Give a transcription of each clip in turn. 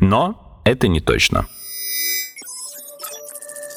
Но это не точно.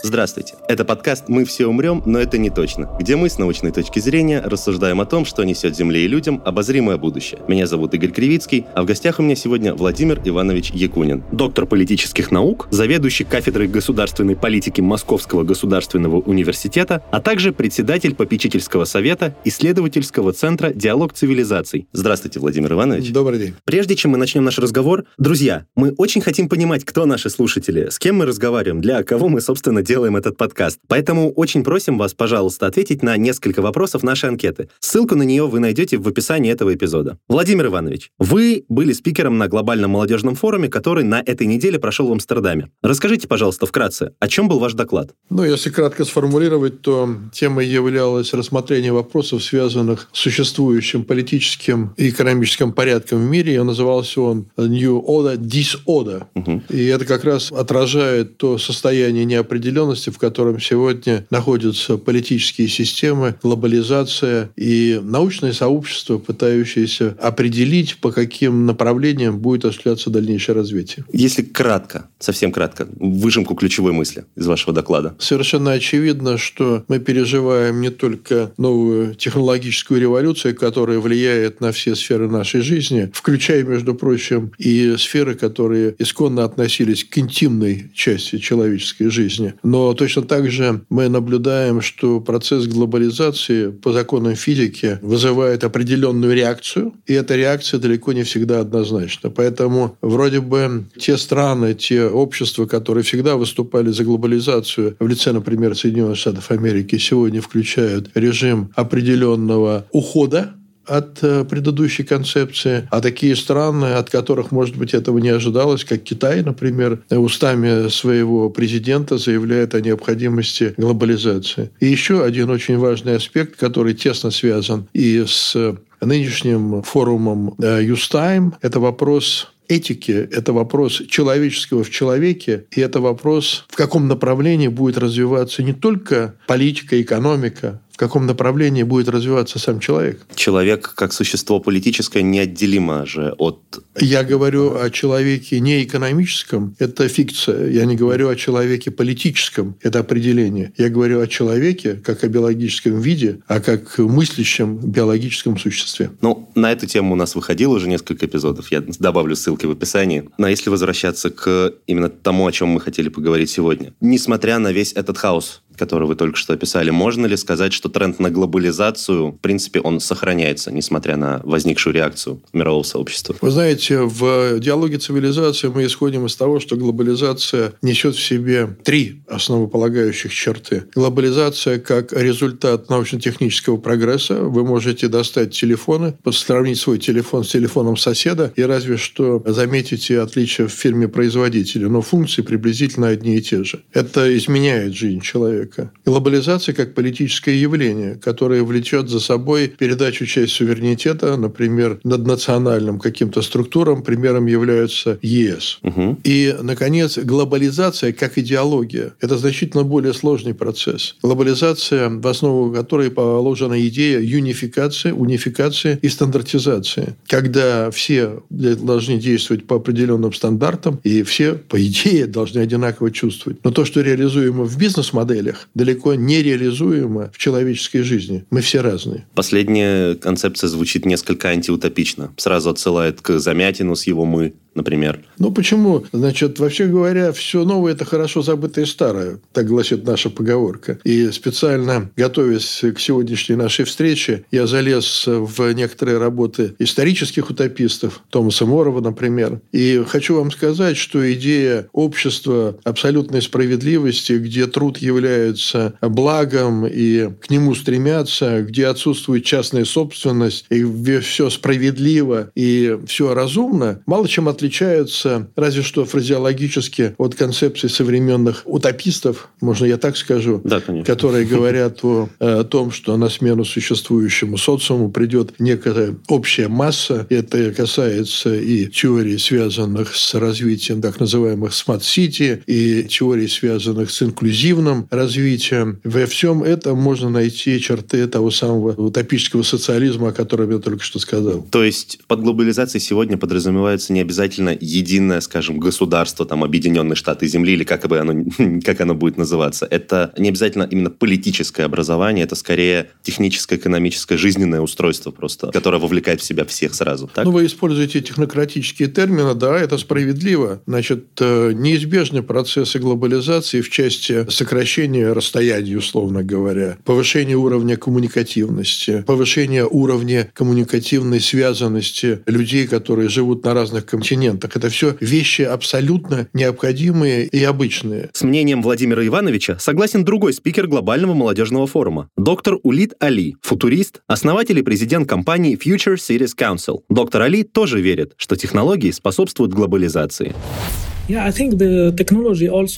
Здравствуйте. Это подкаст «Мы все умрем, но это не точно», где мы с научной точки зрения рассуждаем о том, что несет Земле и людям обозримое будущее. Меня зовут Игорь Кривицкий, а в гостях у меня сегодня Владимир Иванович Якунин, доктор политических наук, заведующий кафедрой государственной политики Московского государственного университета, а также председатель попечительского совета исследовательского центра «Диалог цивилизаций». Здравствуйте, Владимир Иванович. Добрый день. Прежде чем мы начнем наш разговор, друзья, мы очень хотим понимать, кто наши слушатели, с кем мы разговариваем, для кого мы, собственно, делаем этот подкаст. Поэтому очень просим вас, пожалуйста, ответить на несколько вопросов нашей анкеты. Ссылку на нее вы найдете в описании этого эпизода. Владимир Иванович, вы были спикером на глобальном молодежном форуме, который на этой неделе прошел в Амстердаме. Расскажите, пожалуйста, вкратце, о чем был ваш доклад? Ну, если кратко сформулировать, то темой являлось рассмотрение вопросов, связанных с существующим политическим и экономическим порядком в мире. И назывался он New Order, Disorder. Угу. И это как раз отражает то состояние неопределенности, неопределенности, в котором сегодня находятся политические системы, глобализация и научное сообщество, пытающееся определить, по каким направлениям будет осуществляться дальнейшее развитие. Если кратко, совсем кратко, выжимку ключевой мысли из вашего доклада. Совершенно очевидно, что мы переживаем не только новую технологическую революцию, которая влияет на все сферы нашей жизни, включая, между прочим, и сферы, которые исконно относились к интимной части человеческой жизни. Но но точно так же мы наблюдаем, что процесс глобализации по законам физики вызывает определенную реакцию, и эта реакция далеко не всегда однозначна. Поэтому вроде бы те страны, те общества, которые всегда выступали за глобализацию в лице, например, Соединенных Штатов Америки, сегодня включают режим определенного ухода от э, предыдущей концепции, а такие страны, от которых, может быть, этого не ожидалось, как Китай, например, устами своего президента заявляет о необходимости глобализации. И еще один очень важный аспект, который тесно связан и с нынешним форумом э, Юстайм, это вопрос этики, это вопрос человеческого в человеке, и это вопрос, в каком направлении будет развиваться не только политика, экономика, каком направлении будет развиваться сам человек. Человек как существо политическое неотделимо же от... Я говорю о человеке не экономическом, это фикция. Я не говорю о человеке политическом, это определение. Я говорю о человеке как о биологическом виде, а как мыслящем биологическом существе. Ну, на эту тему у нас выходило уже несколько эпизодов. Я добавлю ссылки в описании. Но если возвращаться к именно тому, о чем мы хотели поговорить сегодня. Несмотря на весь этот хаос, который вы только что описали, можно ли сказать, что тренд на глобализацию, в принципе, он сохраняется, несмотря на возникшую реакцию мирового сообщества? Вы знаете, в диалоге цивилизации мы исходим из того, что глобализация несет в себе три основополагающих черты. Глобализация как результат научно-технического прогресса. Вы можете достать телефоны, сравнить свой телефон с телефоном соседа и разве что заметите отличия в фирме производителя, но функции приблизительно одни и те же. Это изменяет жизнь человека человека. Глобализация как политическое явление, которое влечет за собой передачу части суверенитета, например, над национальным каким-то структурам. Примером являются ЕС. Угу. И, наконец, глобализация как идеология. Это значительно более сложный процесс. Глобализация, в основу которой положена идея юнификации, унификации и стандартизации. Когда все должны действовать по определенным стандартам, и все, по идее, должны одинаково чувствовать. Но то, что реализуемо в бизнес-моделях, далеко нереализуемо в человеческой жизни. Мы все разные. Последняя концепция звучит несколько антиутопично. Сразу отсылает к Замятину с его «мы», например? Ну, почему? Значит, вообще говоря, все новое – это хорошо забытое старое. Так гласит наша поговорка. И специально, готовясь к сегодняшней нашей встрече, я залез в некоторые работы исторических утопистов, Томаса Морова, например. И хочу вам сказать, что идея общества абсолютной справедливости, где труд является благом и к нему стремятся, где отсутствует частная собственность, и все справедливо и все разумно, мало чем отличаются, разве что фразеологически, от концепции современных утопистов, можно я так скажу, да, конечно. которые говорят о, о том, что на смену существующему социуму придет некая общая масса. Это касается и теорий, связанных с развитием так называемых smart city, и теорий, связанных с инклюзивным развитием. Во всем этом можно найти черты того самого утопического социализма, о котором я только что сказал. То есть под глобализацией сегодня подразумевается не обязательно единое, скажем, государство, там, Объединенные Штаты Земли, или как, бы оно, как оно будет называться. Это не обязательно именно политическое образование, это скорее техническое, экономическое, жизненное устройство просто, которое вовлекает в себя всех сразу. Так? Ну, вы используете технократические термины, да, это справедливо. Значит, э, неизбежны процессы глобализации в части сокращения расстояний, условно говоря, повышения уровня коммуникативности, повышения уровня коммуникативной связанности людей, которые живут на разных континентах. Это все вещи абсолютно необходимые и обычные. С мнением Владимира Ивановича согласен другой спикер глобального молодежного форума, доктор Улит Али, футурист, основатель и президент компании Future Cities Council. Доктор Али тоже верит, что технологии способствуют глобализации.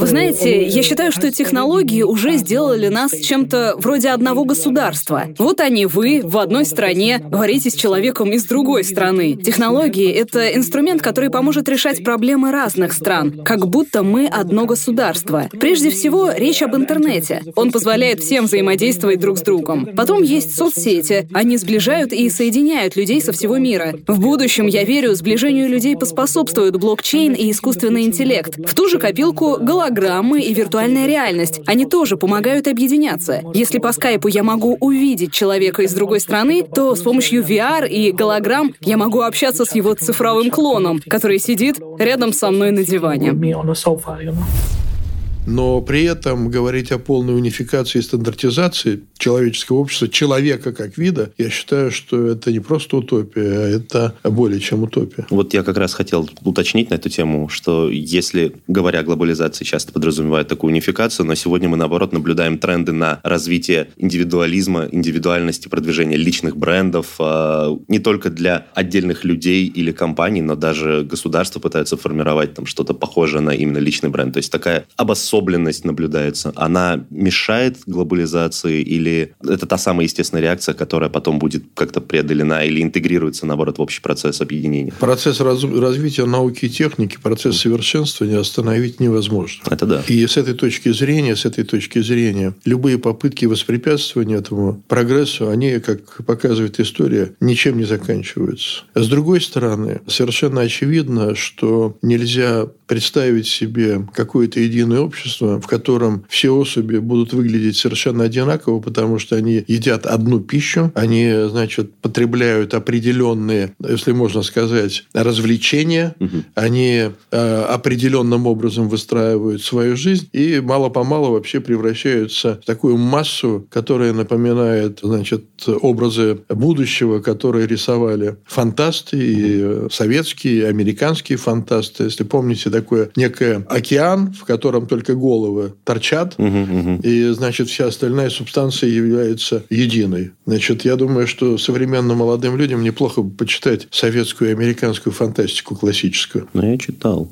Вы знаете, я считаю, что технологии уже сделали нас чем-то вроде одного государства. Вот они, вы, в одной стране, говорите с человеком из другой страны. Технологии — это инструмент, который поможет решать проблемы разных стран, как будто мы одно государство. Прежде всего, речь об интернете. Он позволяет всем взаимодействовать друг с другом. Потом есть соцсети. Они сближают и соединяют людей со всего мира. В будущем, я верю, сближению людей поспособствуют блокчейн и искусственный интеллект интеллект. В ту же копилку голограммы и виртуальная реальность. Они тоже помогают объединяться. Если по скайпу я могу увидеть человека из другой страны, то с помощью VR и голограмм я могу общаться с его цифровым клоном, который сидит рядом со мной на диване но при этом говорить о полной унификации и стандартизации человеческого общества, человека как вида, я считаю, что это не просто утопия, а это более чем утопия. Вот я как раз хотел уточнить на эту тему, что если, говоря о глобализации, часто подразумевают такую унификацию, но сегодня мы, наоборот, наблюдаем тренды на развитие индивидуализма, индивидуальности, продвижения личных брендов, а, не только для отдельных людей или компаний, но даже государства пытаются формировать там что-то похожее на именно личный бренд. То есть такая обособленность обособленность наблюдается, она мешает глобализации или это та самая естественная реакция, которая потом будет как-то преодолена или интегрируется, наоборот, в общий процесс объединения? Процесс раз, развития науки и техники, процесс совершенствования остановить невозможно. Это да. И с этой точки зрения, с этой точки зрения, любые попытки воспрепятствования этому прогрессу, они, как показывает история, ничем не заканчиваются. С другой стороны, совершенно очевидно, что нельзя представить себе какое-то единое общество, в котором все особи будут выглядеть совершенно одинаково, потому что они едят одну пищу, они, значит, потребляют определенные, если можно сказать, развлечения, угу. они э, определенным образом выстраивают свою жизнь и мало-помалу вообще превращаются в такую массу, которая напоминает, значит, образы будущего, которые рисовали фантасты, и советские, и американские фантасты. Если помните, такое некое океан, в котором только головы торчат, угу, угу. и, значит, вся остальная субстанция является единой. Значит, я думаю, что современным молодым людям неплохо бы почитать советскую и американскую фантастику классическую. Ну, я читал.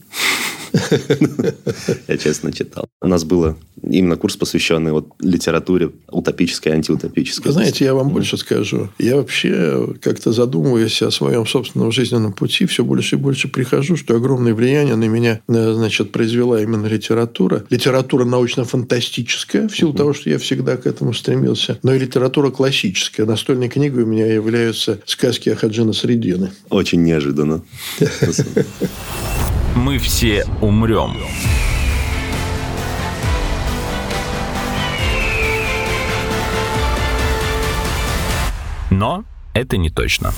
Я честно читал. У нас был именно курс, посвященный вот литературе утопической антиутопической. Знаете, я вам больше скажу. Я вообще как-то задумываясь о своем собственном жизненном пути, все больше и больше прихожу, что огромное влияние на меня э, значит, произвела именно литература. Литература научно-фантастическая, в силу того, что я всегда к этому стремился, но и литература классическая. Настольной книгой у меня являются сказки о Хаджина Средины. Очень неожиданно. Мы все умрем. Но это не точно.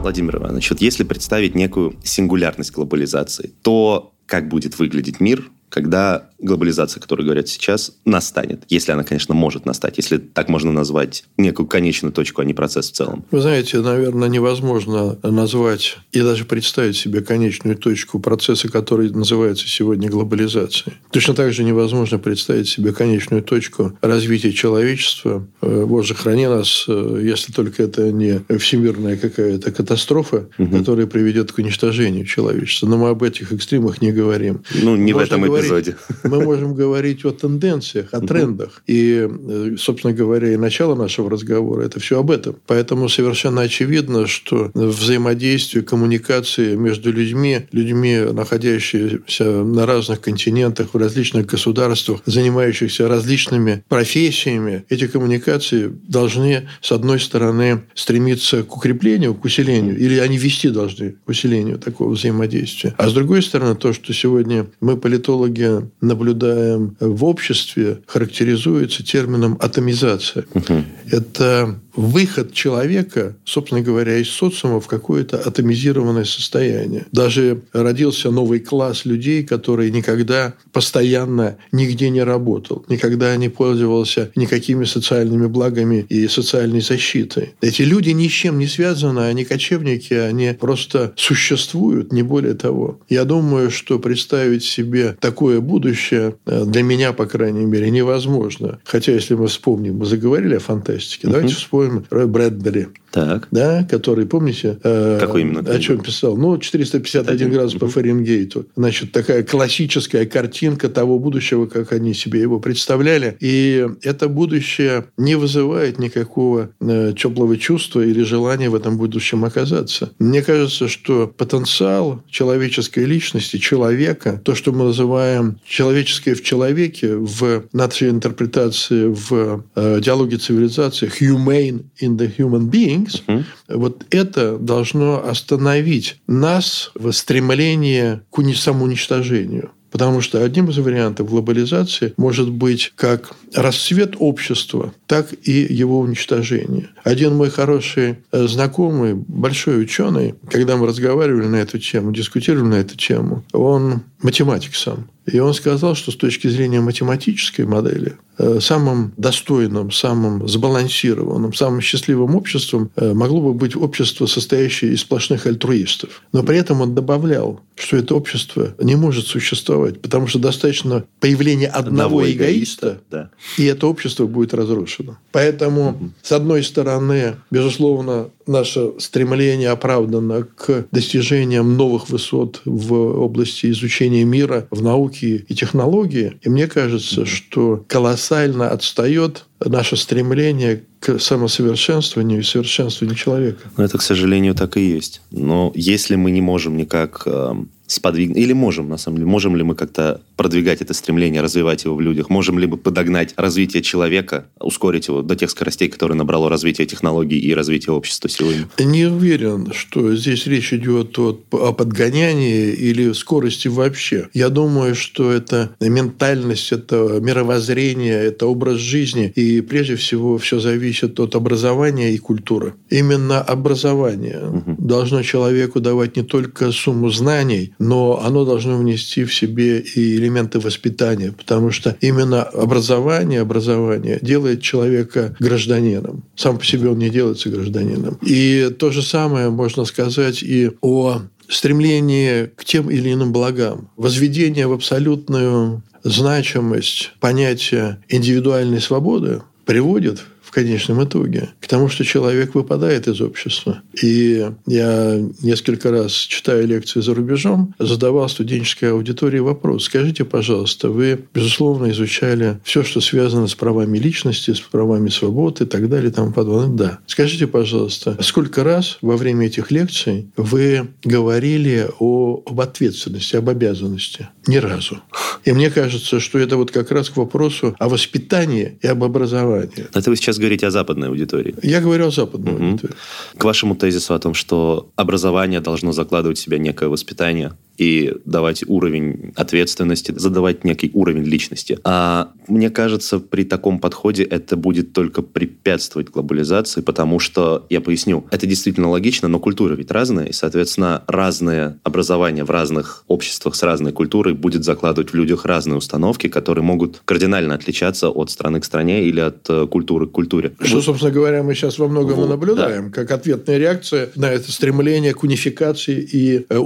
Владимир Иванович, вот если представить некую сингулярность глобализации, то как будет выглядеть мир, когда глобализация, которую говорят сейчас, настанет. Если она, конечно, может настать. Если так можно назвать некую конечную точку, а не процесс в целом. Вы знаете, наверное, невозможно назвать и даже представить себе конечную точку процесса, который называется сегодня глобализацией. Точно так же невозможно представить себе конечную точку развития человечества. Э, Боже, храни нас, э, если только это не всемирная какая-то катастрофа, угу. которая приведет к уничтожению человечества. Но мы об этих экстремах не говорим. Ну, не Можно в этом говорить, эпизоде. Мы можем говорить о тенденциях, о трендах. И, э, собственно говоря, и начало нашего разговора – это все об этом. Поэтому совершенно очевидно, что взаимодействие, коммуникации между людьми, людьми, находящимися на разных континентах, в различных государствах, занимающихся различными профессиями, эти коммуникации должны, с одной стороны, стремиться к укреплению, к усилению, или они вести должны к усилению такого взаимодействия. А с другой стороны, то, что сегодня мы, политологи, наблюдаем наблюдаем в обществе, характеризуется термином атомизация. Угу. Это выход человека, собственно говоря, из социума в какое-то атомизированное состояние. Даже родился новый класс людей, который никогда постоянно нигде не работал, никогда не пользовался никакими социальными благами и социальной защитой. Эти люди ни с чем не связаны, они кочевники, они просто существуют, не более того. Я думаю, что представить себе такое будущее э, для меня, по крайней мере, невозможно. Хотя, если мы вспомним, мы заговорили о фантастике, uh-huh. давайте вспомним по-моему, Рой Брэдбери. Так. Да, который, помните, э, Какой именно? о чем писал? Ну, 451 градус по Фаренгейту. Значит, такая классическая картинка того будущего, как они себе его представляли. И это будущее не вызывает никакого э, теплого чувства или желания в этом будущем оказаться. Мне кажется, что потенциал человеческой личности, человека, то, что мы называем человеческое в человеке, в нашей интерпретации в э, диалоге цивилизации, humane in the human being, Things, uh-huh. вот это должно остановить нас в стремлении к самоуничтожению. Потому что одним из вариантов глобализации может быть как расцвет общества, так и его уничтожение. Один мой хороший э, знакомый, большой ученый, когда мы разговаривали на эту тему, дискутировали на эту тему, он математик сам. И он сказал, что с точки зрения математической модели э, самым достойным, самым сбалансированным, самым счастливым обществом э, могло бы быть общество, состоящее из сплошных альтруистов. Но при этом он добавлял, что это общество не может существовать, потому что достаточно появления одного, одного эгоиста, эгоиста да. и это общество будет разрушено. Поэтому, угу. с одной стороны, безусловно, наше стремление оправдано к достижениям новых высот в области изучения мира, в науке и технологии. И мне кажется, что колоссально отстает наше стремление к самосовершенствованию и совершенствованию человека. Но это, к сожалению, так и есть. Но если мы не можем никак э, сподвигнуть, или можем, на самом деле, можем ли мы как-то продвигать это стремление, развивать его в людях, можем ли мы подогнать развитие человека, ускорить его до тех скоростей, которые набрало развитие технологий и развитие общества сегодня? Не уверен, что здесь речь идет о, о подгонянии или скорости вообще. Я думаю, что это ментальность, это мировоззрение, это образ жизни. И прежде всего все зависит от образования и культуры. Именно образование угу. Должно человеку давать не только сумму знаний, но оно должно внести в себе и элементы воспитания, потому что именно образование, образование делает человека гражданином. Сам по себе он не делается гражданином. И то же самое можно сказать и о стремлении к тем или иным благам, возведение в абсолютную значимость понятия индивидуальной свободы приводит конечном итоге к тому, что человек выпадает из общества. И я несколько раз, читая лекции за рубежом, задавал студенческой аудитории вопрос. Скажите, пожалуйста, вы, безусловно, изучали все, что связано с правами личности, с правами свободы и так далее и тому подобное. Да. Скажите, пожалуйста, сколько раз во время этих лекций вы говорили о, об ответственности, об обязанности? Ни разу. И мне кажется, что это вот как раз к вопросу о воспитании и об образовании. Это вы сейчас говорите о западной аудитории. Я говорю о западной угу. аудитории. К вашему тезису о том, что образование должно закладывать в себя некое воспитание и давать уровень ответственности, задавать некий уровень личности. А мне кажется, при таком подходе это будет только препятствовать глобализации, потому что, я поясню, это действительно логично, но культура ведь разная, и, соответственно, разное образование в разных обществах с разной культурой будет закладывать в людях разные установки, которые могут кардинально отличаться от страны к стране или от э, культуры к культуре. Что, собственно говоря, мы сейчас во многом вот, наблюдаем, да. как ответная реакция на это стремление к унификации и э,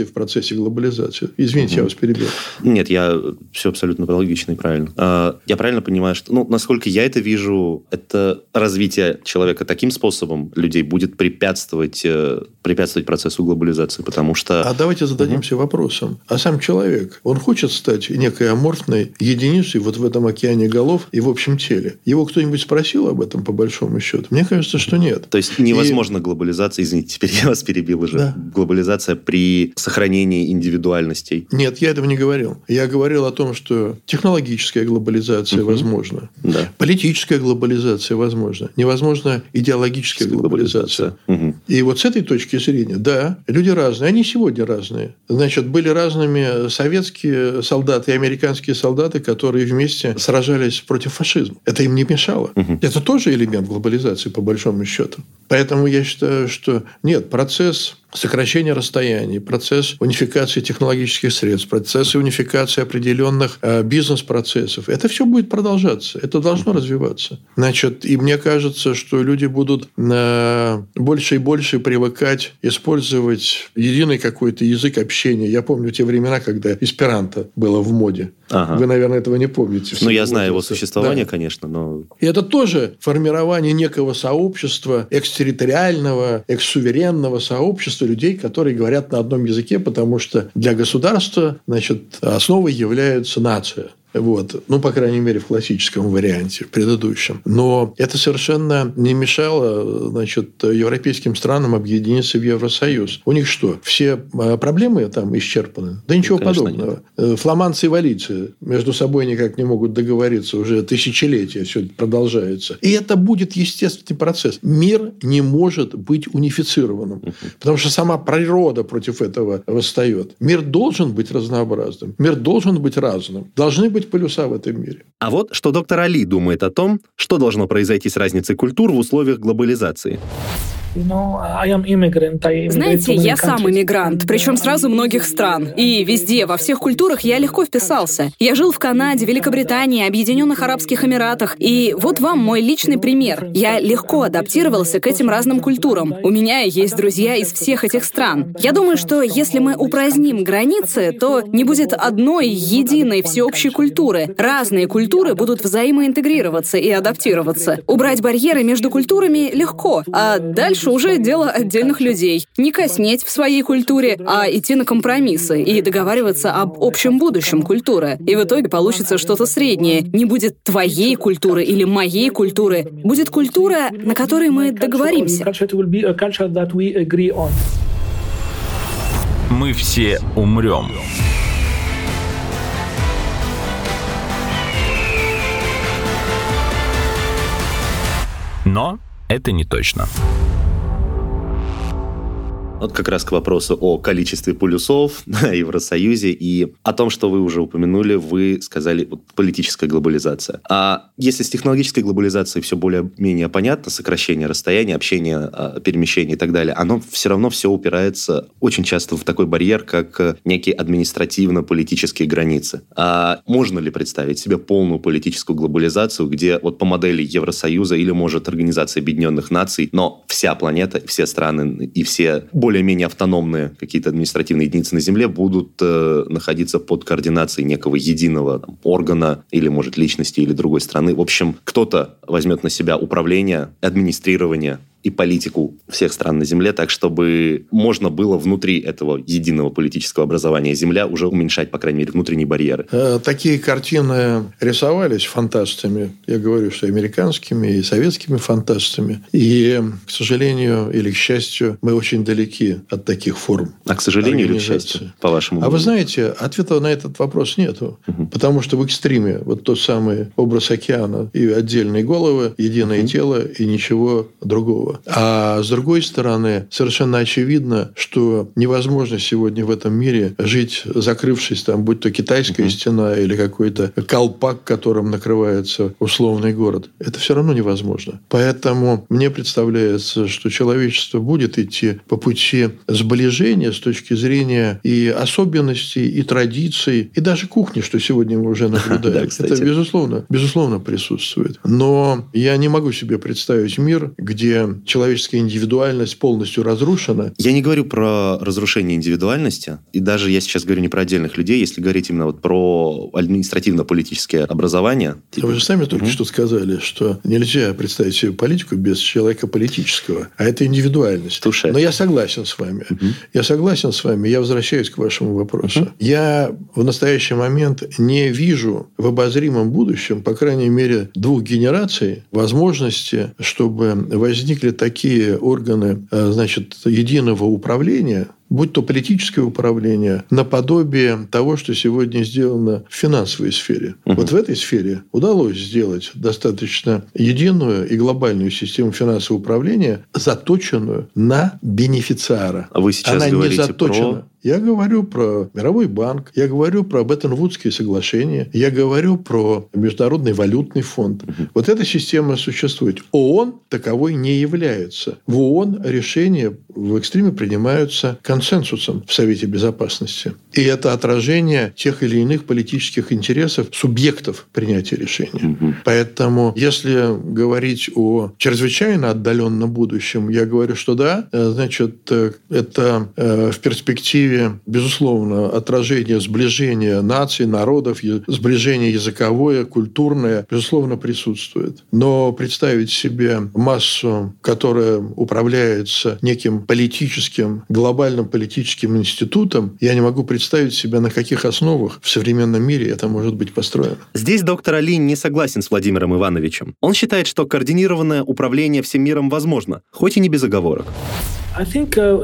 универсализации в процессе глобализации. Извините, угу. я вас перебил. Нет, я все абсолютно логично и правильно. А, я правильно понимаю, что, ну, насколько я это вижу, это развитие человека таким способом людей будет препятствовать, э, препятствовать процессу глобализации, потому что... А давайте зададимся угу. вопросом. А сам человек, он хочет стать некой аморфной единицей вот в этом океане голов и в общем теле? Его кто-нибудь спросил об этом, по большому счету? Мне кажется, что нет. То есть, невозможно и... глобализация, извините, теперь я вас перебил уже. Да. Глобализация при сохранении индивидуальностей. Нет, я этого не говорил. Я говорил о том, что технологическая глобализация угу. возможна. Да. Политическая глобализация возможна. Невозможна идеологическая глобализация. Угу. И вот с этой точки зрения, да, люди разные. Они сегодня разные. Значит, были разными советские солдаты и американские солдаты, которые вместе сражались против фашизма. Это им не мешало. Угу. Это тоже элемент глобализации, по большому счету. Поэтому я считаю, что нет, процесс сокращение расстояний, процесс унификации технологических средств, процессы унификации определенных э, бизнес-процессов. Это все будет продолжаться, это должно развиваться. Значит, и мне кажется, что люди будут э, больше и больше привыкать использовать единый какой-то язык общения. Я помню те времена, когда эсперанто было в моде. Ага. Вы, наверное, этого не помните. Ну, я знаю его существование, да. конечно, но... И это тоже формирование некого сообщества, экстерриториального, экссуверенного сообщества людей, которые говорят на одном языке, потому что для государства значит, основой является нация. Вот. Ну, по крайней мере, в классическом варианте, в предыдущем. Но это совершенно не мешало значит, европейским странам объединиться в Евросоюз. У них что, все а, проблемы там исчерпаны? Да ничего ну, подобного. Нет. Э, фламандцы и валийцы между собой никак не могут договориться. Уже тысячелетия все это продолжается. И это будет естественный процесс. Мир не может быть унифицированным. Угу. Потому что сама природа против этого восстает. Мир должен быть разнообразным. Мир должен быть разным. Должны быть быть полюса в этом мире. А вот что доктор Али думает о том, что должно произойти с разницей культур в условиях глобализации. Знаете, я сам иммигрант, причем сразу многих стран. И везде, во всех культурах я легко вписался. Я жил в Канаде, Великобритании, Объединенных Арабских Эмиратах. И вот вам мой личный пример. Я легко адаптировался к этим разным культурам. У меня есть друзья из всех этих стран. Я думаю, что если мы упраздним границы, то не будет одной единой всеобщей культуры. Разные культуры будут взаимоинтегрироваться и адаптироваться. Убрать барьеры между культурами легко, а дальше дальше уже дело отдельных людей. Не коснеть в своей культуре, а идти на компромиссы и договариваться об общем будущем культуры. И в итоге получится что-то среднее. Не будет твоей культуры или моей культуры. Будет культура, на которой мы договоримся. Мы все умрем. Но это не точно. Вот как раз к вопросу о количестве полюсов на Евросоюзе и о том, что вы уже упомянули, вы сказали вот, политическая глобализация. А если с технологической глобализацией все более-менее понятно, сокращение расстояния, общение, а, перемещение и так далее, оно все равно все упирается очень часто в такой барьер, как э, некие административно-политические границы. А можно ли представить себе полную политическую глобализацию, где вот по модели Евросоюза или, может, Организация Объединенных Наций, но вся планета, все страны и все более более-менее автономные какие-то административные единицы на Земле будут э, находиться под координацией некого единого там, органа или, может, личности или другой страны. В общем, кто-то возьмет на себя управление, администрирование и политику всех стран на Земле, так чтобы можно было внутри этого единого политического образования Земля уже уменьшать, по крайней мере, внутренние барьеры. Э, такие картины рисовались фантастами. Я говорю, что американскими и советскими фантастами. И, к сожалению или к счастью, мы очень далеки от таких форм. А к сожалению или к счастью, по-вашему? А вы знаете, ответа на этот вопрос нету. Угу. Потому что в экстриме вот тот самый образ океана и отдельные головы, единое угу. тело и ничего другого. Другого. А с другой стороны, совершенно очевидно, что невозможно сегодня в этом мире жить, закрывшись там, будь то китайская угу. стена или какой-то колпак, которым накрывается условный город. Это все равно невозможно. Поэтому мне представляется, что человечество будет идти по пути сближения с точки зрения и особенностей, и традиций, и даже кухни, что сегодня мы уже наблюдаем. Это, безусловно, безусловно присутствует. Но я не могу себе представить мир, где человеческая индивидуальность полностью разрушена. Я не говорю про разрушение индивидуальности, и даже я сейчас говорю не про отдельных людей, если говорить именно вот про административно-политическое образование. Типа... Вы же сами только угу. что сказали, что нельзя представить себе политику без человека политического, а это индивидуальность. Туше. Но я согласен с вами. Угу. Я согласен с вами. Я возвращаюсь к вашему вопросу. Угу. Я в настоящий момент не вижу в обозримом будущем, по крайней мере, двух генераций возможности, чтобы возникли такие органы, э, значит, единого управления, будь то политическое управление, наподобие того, что сегодня сделано в финансовой сфере. Угу. Вот в этой сфере удалось сделать достаточно единую и глобальную систему финансового управления, заточенную на бенефициара. А вы сейчас Она говорите не заточена. про я говорю про Мировой банк, я говорю про Беттон-Вудские соглашения, я говорю про Международный валютный фонд. Угу. Вот эта система существует. ООН таковой не является. В ООН решения в экстриме принимаются консенсусом в Совете Безопасности. И это отражение тех или иных политических интересов субъектов принятия решения. Угу. Поэтому, если говорить о чрезвычайно отдаленном будущем, я говорю, что да, э, значит, э, это э, в перспективе перспективе, безусловно, отражение сближения наций, народов, сближение языковое, культурное, безусловно, присутствует. Но представить себе массу, которая управляется неким политическим, глобальным политическим институтом, я не могу представить себе, на каких основах в современном мире это может быть построено. Здесь доктор Али не согласен с Владимиром Ивановичем. Он считает, что координированное управление всем миром возможно, хоть и не без оговорок. Uh, uh,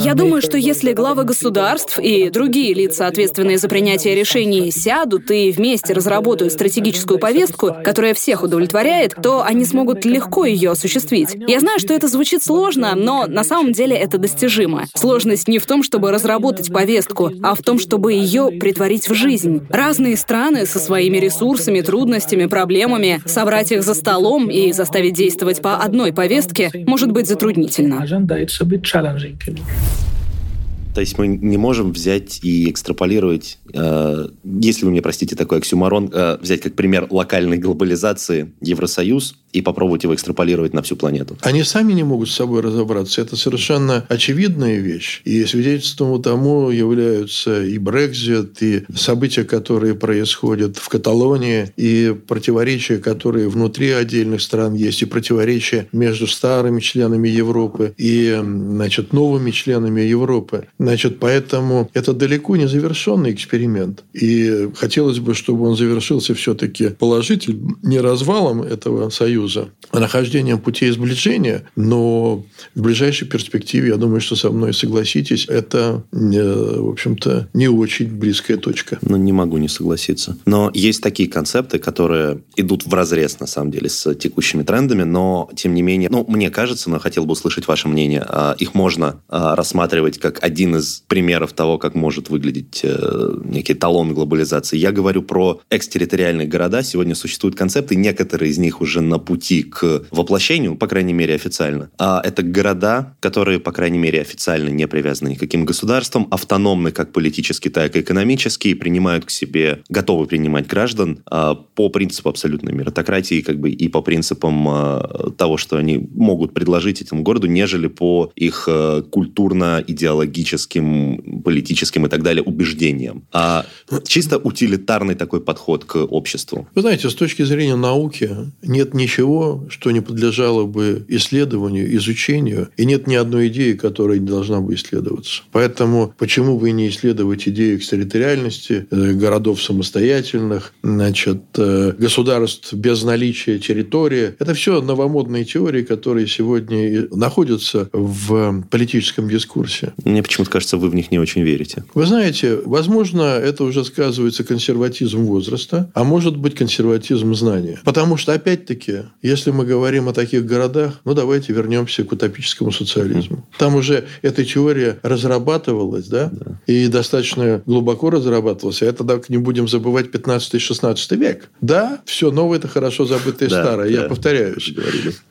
Я думаю, что если главы государств и другие лица, ответственные за принятие решений, сядут и вместе разработают стратегическую повестку, которая всех удовлетворяет, то они смогут легко ее осуществить. Я знаю, что это звучит сложно, но на самом деле это достижимо. Сложность не в том, чтобы разработать повестку, а в том, чтобы ее притворить в жизнь. Разные страны со своими ресурсами, трудностями, проблемами, собрать их за столом и заставить действовать по одной повестке может быть затруднительно. То есть мы не можем взять и экстраполировать, э, если вы мне простите такой оксюмарон, э, взять как пример локальной глобализации Евросоюз и попробовать его экстраполировать на всю планету. Они сами не могут с собой разобраться. Это совершенно очевидная вещь. И свидетельством тому являются и Брекзит, и события, которые происходят в Каталонии, и противоречия, которые внутри отдельных стран есть, и противоречия между старыми членами Европы и значит, новыми членами Европы. Значит, поэтому это далеко не завершенный эксперимент. И хотелось бы, чтобы он завершился все-таки положительно, не развалом этого союза, Союза нахождением путей сближения, но в ближайшей перспективе, я думаю, что со мной согласитесь, это, э, в общем-то, не очень близкая точка. Ну, не могу не согласиться. Но есть такие концепты, которые идут в разрез, на самом деле, с текущими трендами, но, тем не менее, ну, мне кажется, но хотел бы услышать ваше мнение, а, их можно а, рассматривать как один из примеров того, как может выглядеть э, некий талон глобализации. Я говорю про экстерриториальные города. Сегодня существуют концепты, некоторые из них уже на пути к воплощению, по крайней мере, официально. А это города, которые, по крайней мере, официально не привязаны никаким государством, автономны как политически, так и экономически, и принимают к себе, готовы принимать граждан а, по принципу абсолютной меритократии, как бы и по принципам а, того, что они могут предложить этому городу, нежели по их а, культурно-идеологическим, политическим и так далее убеждениям. А чисто утилитарный такой подход к обществу. Вы знаете, с точки зрения науки нет ничего что не подлежало бы исследованию, изучению, и нет ни одной идеи, которая не должна бы исследоваться. Поэтому почему бы и не исследовать идею экстерриториальности, э, городов самостоятельных, значит, э, государств без наличия территории. Это все новомодные теории, которые сегодня находятся в политическом дискурсе. Мне почему-то кажется, вы в них не очень верите. Вы знаете, возможно, это уже сказывается консерватизм возраста, а может быть консерватизм знания. Потому что, опять-таки, если мы говорим о таких городах, ну давайте вернемся к утопическому социализму. Там уже эта теория разрабатывалась, да, да. и достаточно глубоко разрабатывалась. А это так не будем забывать 15-16 век. Да, все новое – это хорошо забытое да, старое, да, я повторяюсь.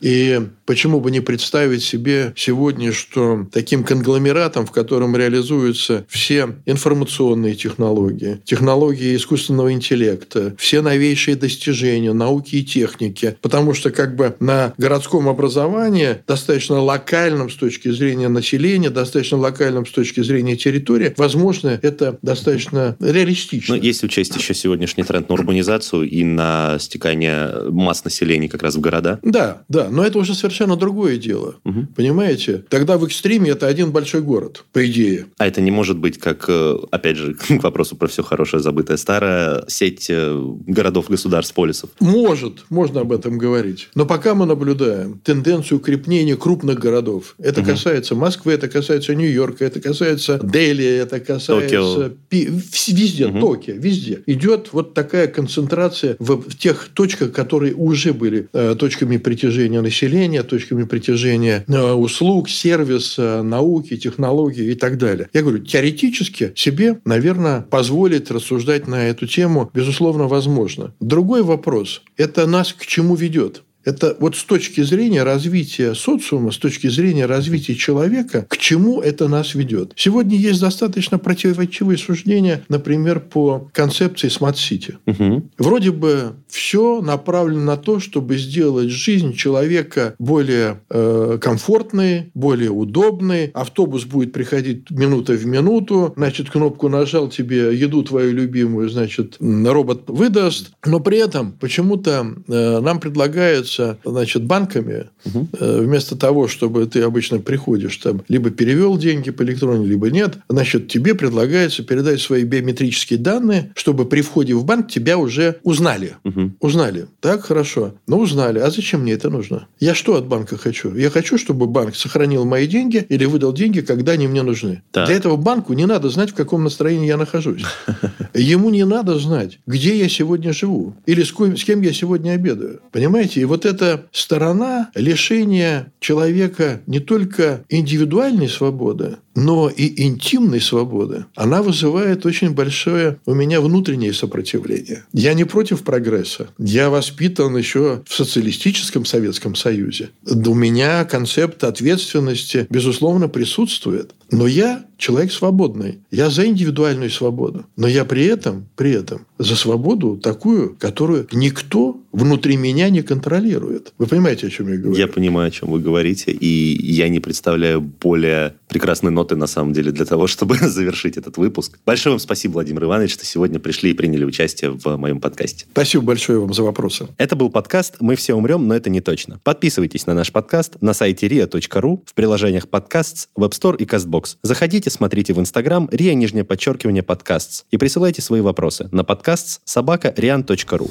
И почему бы не представить себе сегодня, что таким конгломератом, в котором реализуются все информационные технологии, технологии искусственного интеллекта, все новейшие достижения науки и техники, потому что как бы на городском образовании достаточно локальном с точки зрения населения, достаточно локальном с точки зрения территории, возможно, это достаточно реалистично. Но если учесть еще сегодняшний тренд на урбанизацию и на стекание масс населения как раз в города? Да, да, но это уже совершенно другое дело. Угу. Понимаете? Тогда в экстриме это один большой город, по идее. А это не может быть, как, э, опять же, к вопросу про все хорошее, забытое старое, сеть э, городов, государств, полисов? Может, можно об этом говорить. Но пока мы наблюдаем тенденцию укрепления крупных городов. Это угу. касается Москвы, это касается Нью-Йорка, это касается Дели, это касается... Пи... Везде, угу. Токио, везде. Идет вот такая концентрация в, тех точках, которые уже были э, точками притяжения населения, точками притяжения услуг, сервиса, науки, технологий и так далее. Я говорю, теоретически себе, наверное, позволить рассуждать на эту тему, безусловно, возможно. Другой вопрос – это нас к чему ведет? Это вот с точки зрения развития социума, с точки зрения развития человека, к чему это нас ведет. Сегодня есть достаточно противоречивые суждения, например, по концепции smart city. Угу. Вроде бы все направлено на то, чтобы сделать жизнь человека более э, комфортной, более удобной. Автобус будет приходить минута в минуту, значит, кнопку нажал, тебе еду твою любимую, значит, робот выдаст. Но при этом почему-то э, нам предлагается являются значит, банками, угу. вместо того, чтобы ты обычно приходишь, там, либо перевел деньги по электрону, либо нет, значит, тебе предлагается передать свои биометрические данные, чтобы при входе в банк тебя уже узнали. Угу. Узнали. Так, хорошо. Ну, узнали. А зачем мне это нужно? Я что от банка хочу? Я хочу, чтобы банк сохранил мои деньги или выдал деньги, когда они мне нужны. Так. Для этого банку не надо знать, в каком настроении я нахожусь. Ему не надо знать, где я сегодня живу или с кем я сегодня обедаю. Понимаете? И вот вот эта сторона лишения человека не только индивидуальной свободы, но и интимной свободы, она вызывает очень большое у меня внутреннее сопротивление. Я не против прогресса. Я воспитан еще в социалистическом Советском Союзе. У меня концепт ответственности, безусловно, присутствует. Но я человек свободный. Я за индивидуальную свободу. Но я при этом, при этом за свободу такую, которую никто внутри меня не контролирует. Вы понимаете, о чем я говорю? Я понимаю, о чем вы говорите. И я не представляю более прекрасной ноты, на самом деле, для того, чтобы завершить этот выпуск. Большое вам спасибо, Владимир Иванович, что сегодня пришли и приняли участие в моем подкасте. Спасибо большое вам за вопросы. Это был подкаст «Мы все умрем, но это не точно». Подписывайтесь на наш подкаст на сайте ria.ru, в приложениях подкастс, Web Store и CastBox. Заходите, смотрите в Instagram ria, нижнее подчеркивание, подкастс и присылайте свои вопросы на подкастс собака rian.ru.